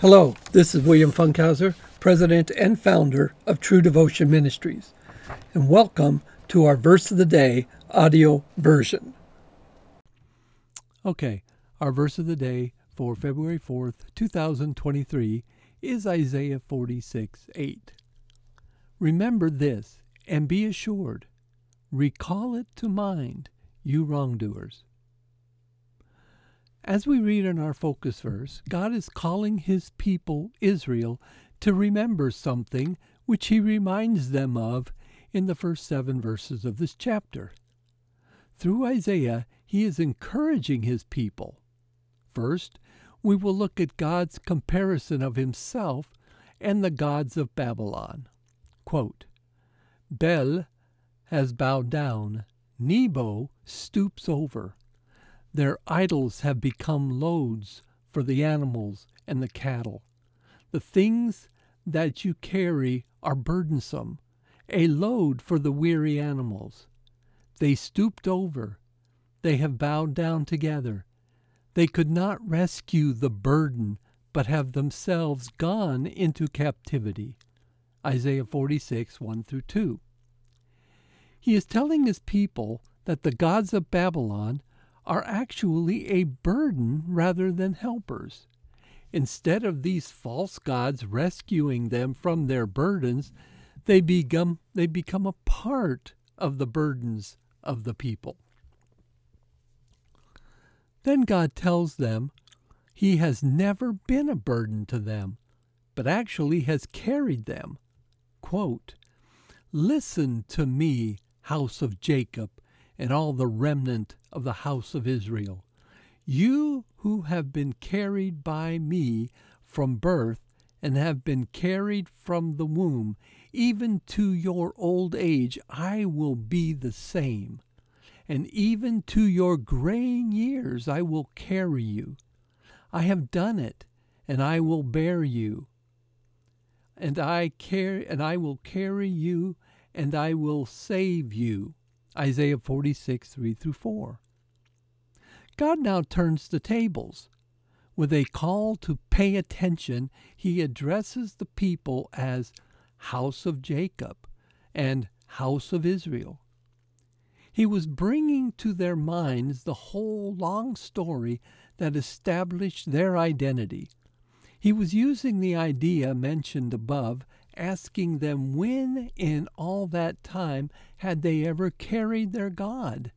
Hello, this is William Funkhauser, President and founder of True Devotion Ministries, and welcome to our Verse of the Day audio version. Okay, our verse of the day for February 4th, 2023 is Isaiah 46 8. Remember this and be assured, recall it to mind, you wrongdoers. As we read in our focus verse, God is calling his people, Israel, to remember something which he reminds them of in the first seven verses of this chapter. Through Isaiah, he is encouraging his people. First, we will look at God's comparison of himself and the gods of Babylon. Quote, Bel has bowed down, Nebo stoops over. Their idols have become loads for the animals and the cattle. The things that you carry are burdensome, a load for the weary animals. They stooped over. They have bowed down together. They could not rescue the burden, but have themselves gone into captivity. Isaiah 46, 1 through 2. He is telling his people that the gods of Babylon are actually a burden rather than helpers. Instead of these false gods rescuing them from their burdens, they become, they become a part of the burdens of the people. Then God tells them he has never been a burden to them, but actually has carried them. Quote, Listen to me, house of Jacob, and all the remnant of the house of Israel. You who have been carried by me from birth and have been carried from the womb, even to your old age, I will be the same. And even to your graying years, I will carry you. I have done it, and I will bear you. And I care, and I will carry you, and I will save you. Isaiah 46, 3 through 4. God now turns the tables. With a call to pay attention, he addresses the people as house of Jacob and house of Israel. He was bringing to their minds the whole long story that established their identity. He was using the idea mentioned above asking them when in all that time had they ever carried their God.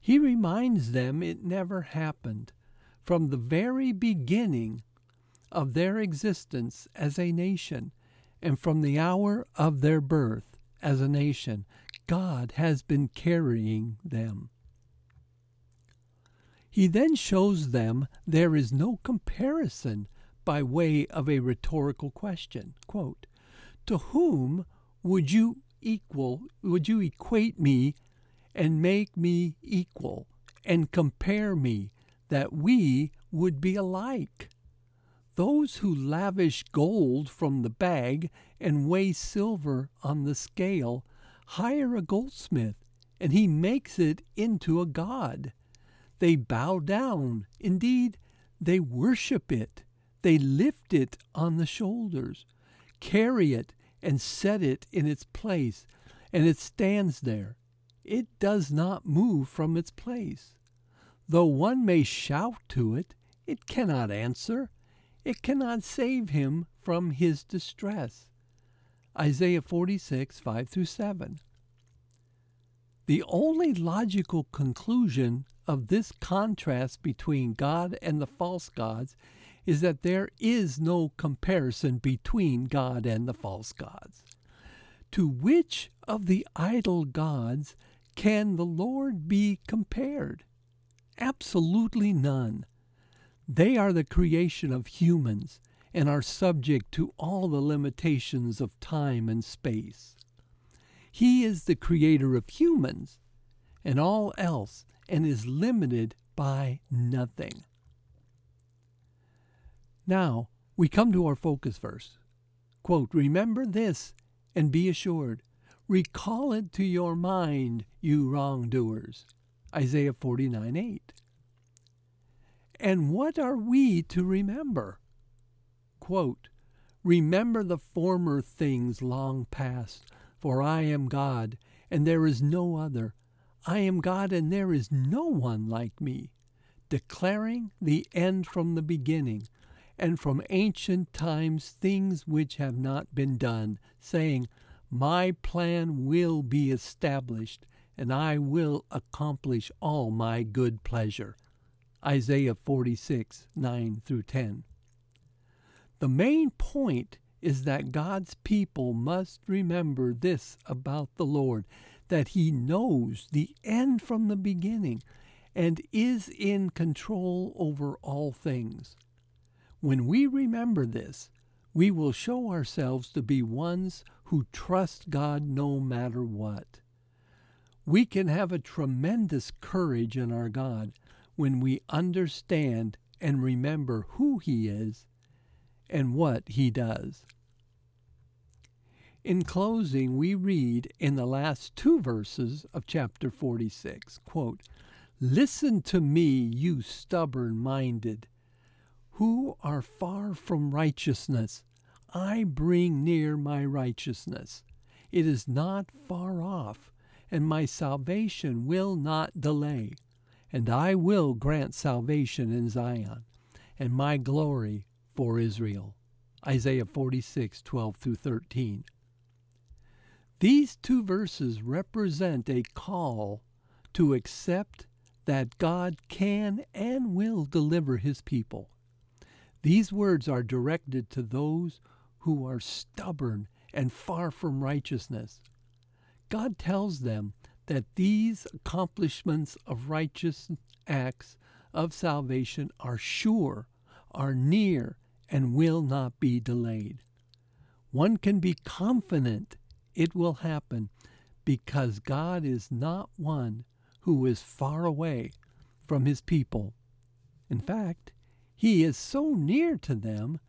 He reminds them it never happened. From the very beginning of their existence as a nation, and from the hour of their birth as a nation, God has been carrying them. He then shows them there is no comparison by way of a rhetorical question. Quote, to whom would you equal, would you equate me and make me equal and compare me that we would be alike? Those who lavish gold from the bag and weigh silver on the scale hire a goldsmith, and he makes it into a god. They bow down, indeed, they worship it. They lift it on the shoulders carry it and set it in its place, and it stands there. It does not move from its place. Though one may shout to it, it cannot answer. It cannot save him from his distress. Isaiah 46, 5 through 7. The only logical conclusion of this contrast between God and the false gods is that there is no comparison between God and the false gods. To which of the idol gods can the Lord be compared? Absolutely none. They are the creation of humans and are subject to all the limitations of time and space. He is the creator of humans and all else and is limited by nothing. Now, we come to our focus verse. Quote, Remember this and be assured. Recall it to your mind, you wrongdoers. Isaiah 49 8. And what are we to remember? quote, Remember the former things long past, for I am God, and there is no other. I am God, and there is no one like me, declaring the end from the beginning, and from ancient times things which have not been done, saying, My plan will be established, and I will accomplish all my good pleasure. Isaiah 46, 9 through 10. The main point is that God's people must remember this about the Lord that He knows the end from the beginning and is in control over all things. When we remember this, we will show ourselves to be ones who trust God no matter what. We can have a tremendous courage in our God when we understand and remember who He is and what He does. In closing, we read in the last two verses of chapter 46 quote, Listen to me, you stubborn minded, who are far from righteousness. I bring near my righteousness. It is not far off, and my salvation will not delay. And I will grant salvation in Zion, and my glory for Israel. Isaiah 46, 12 through 13. These two verses represent a call to accept that God can and will deliver his people. These words are directed to those who are stubborn and far from righteousness. God tells them that these accomplishments of righteous acts of salvation are sure, are near, and will not be delayed. One can be confident it will happen because God is not one who is far away from his people. In fact, he is so near to them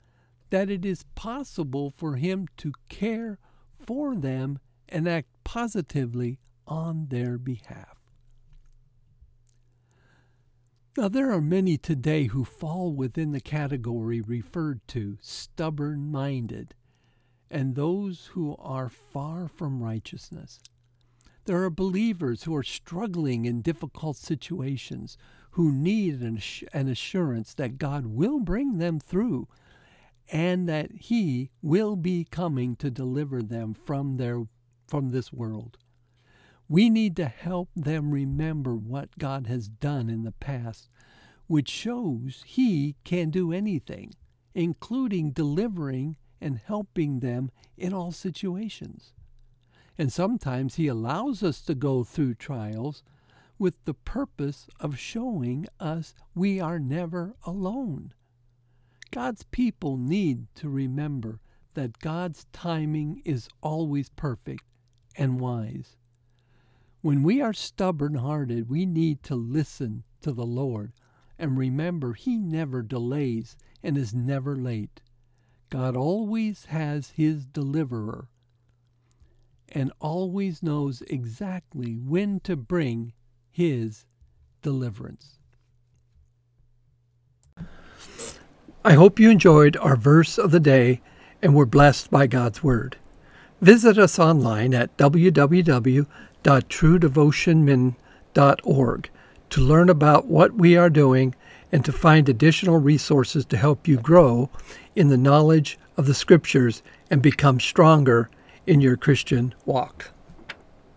that it is possible for him to care for them and act positively on their behalf. Now, there are many today who fall within the category referred to stubborn minded and those who are far from righteousness. There are believers who are struggling in difficult situations, who need an, an assurance that God will bring them through and that He will be coming to deliver them from, their, from this world. We need to help them remember what God has done in the past, which shows He can do anything, including delivering and helping them in all situations. And sometimes He allows us to go through trials with the purpose of showing us we are never alone. God's people need to remember that God's timing is always perfect and wise. When we are stubborn hearted, we need to listen to the Lord and remember He never delays and is never late. God always has his deliverer and always knows exactly when to bring his deliverance. I hope you enjoyed our verse of the day and were blessed by God's Word. Visit us online at www.truedevotionmin.org to learn about what we are doing and to find additional resources to help you grow in the knowledge of the Scriptures and become stronger in your Christian walk.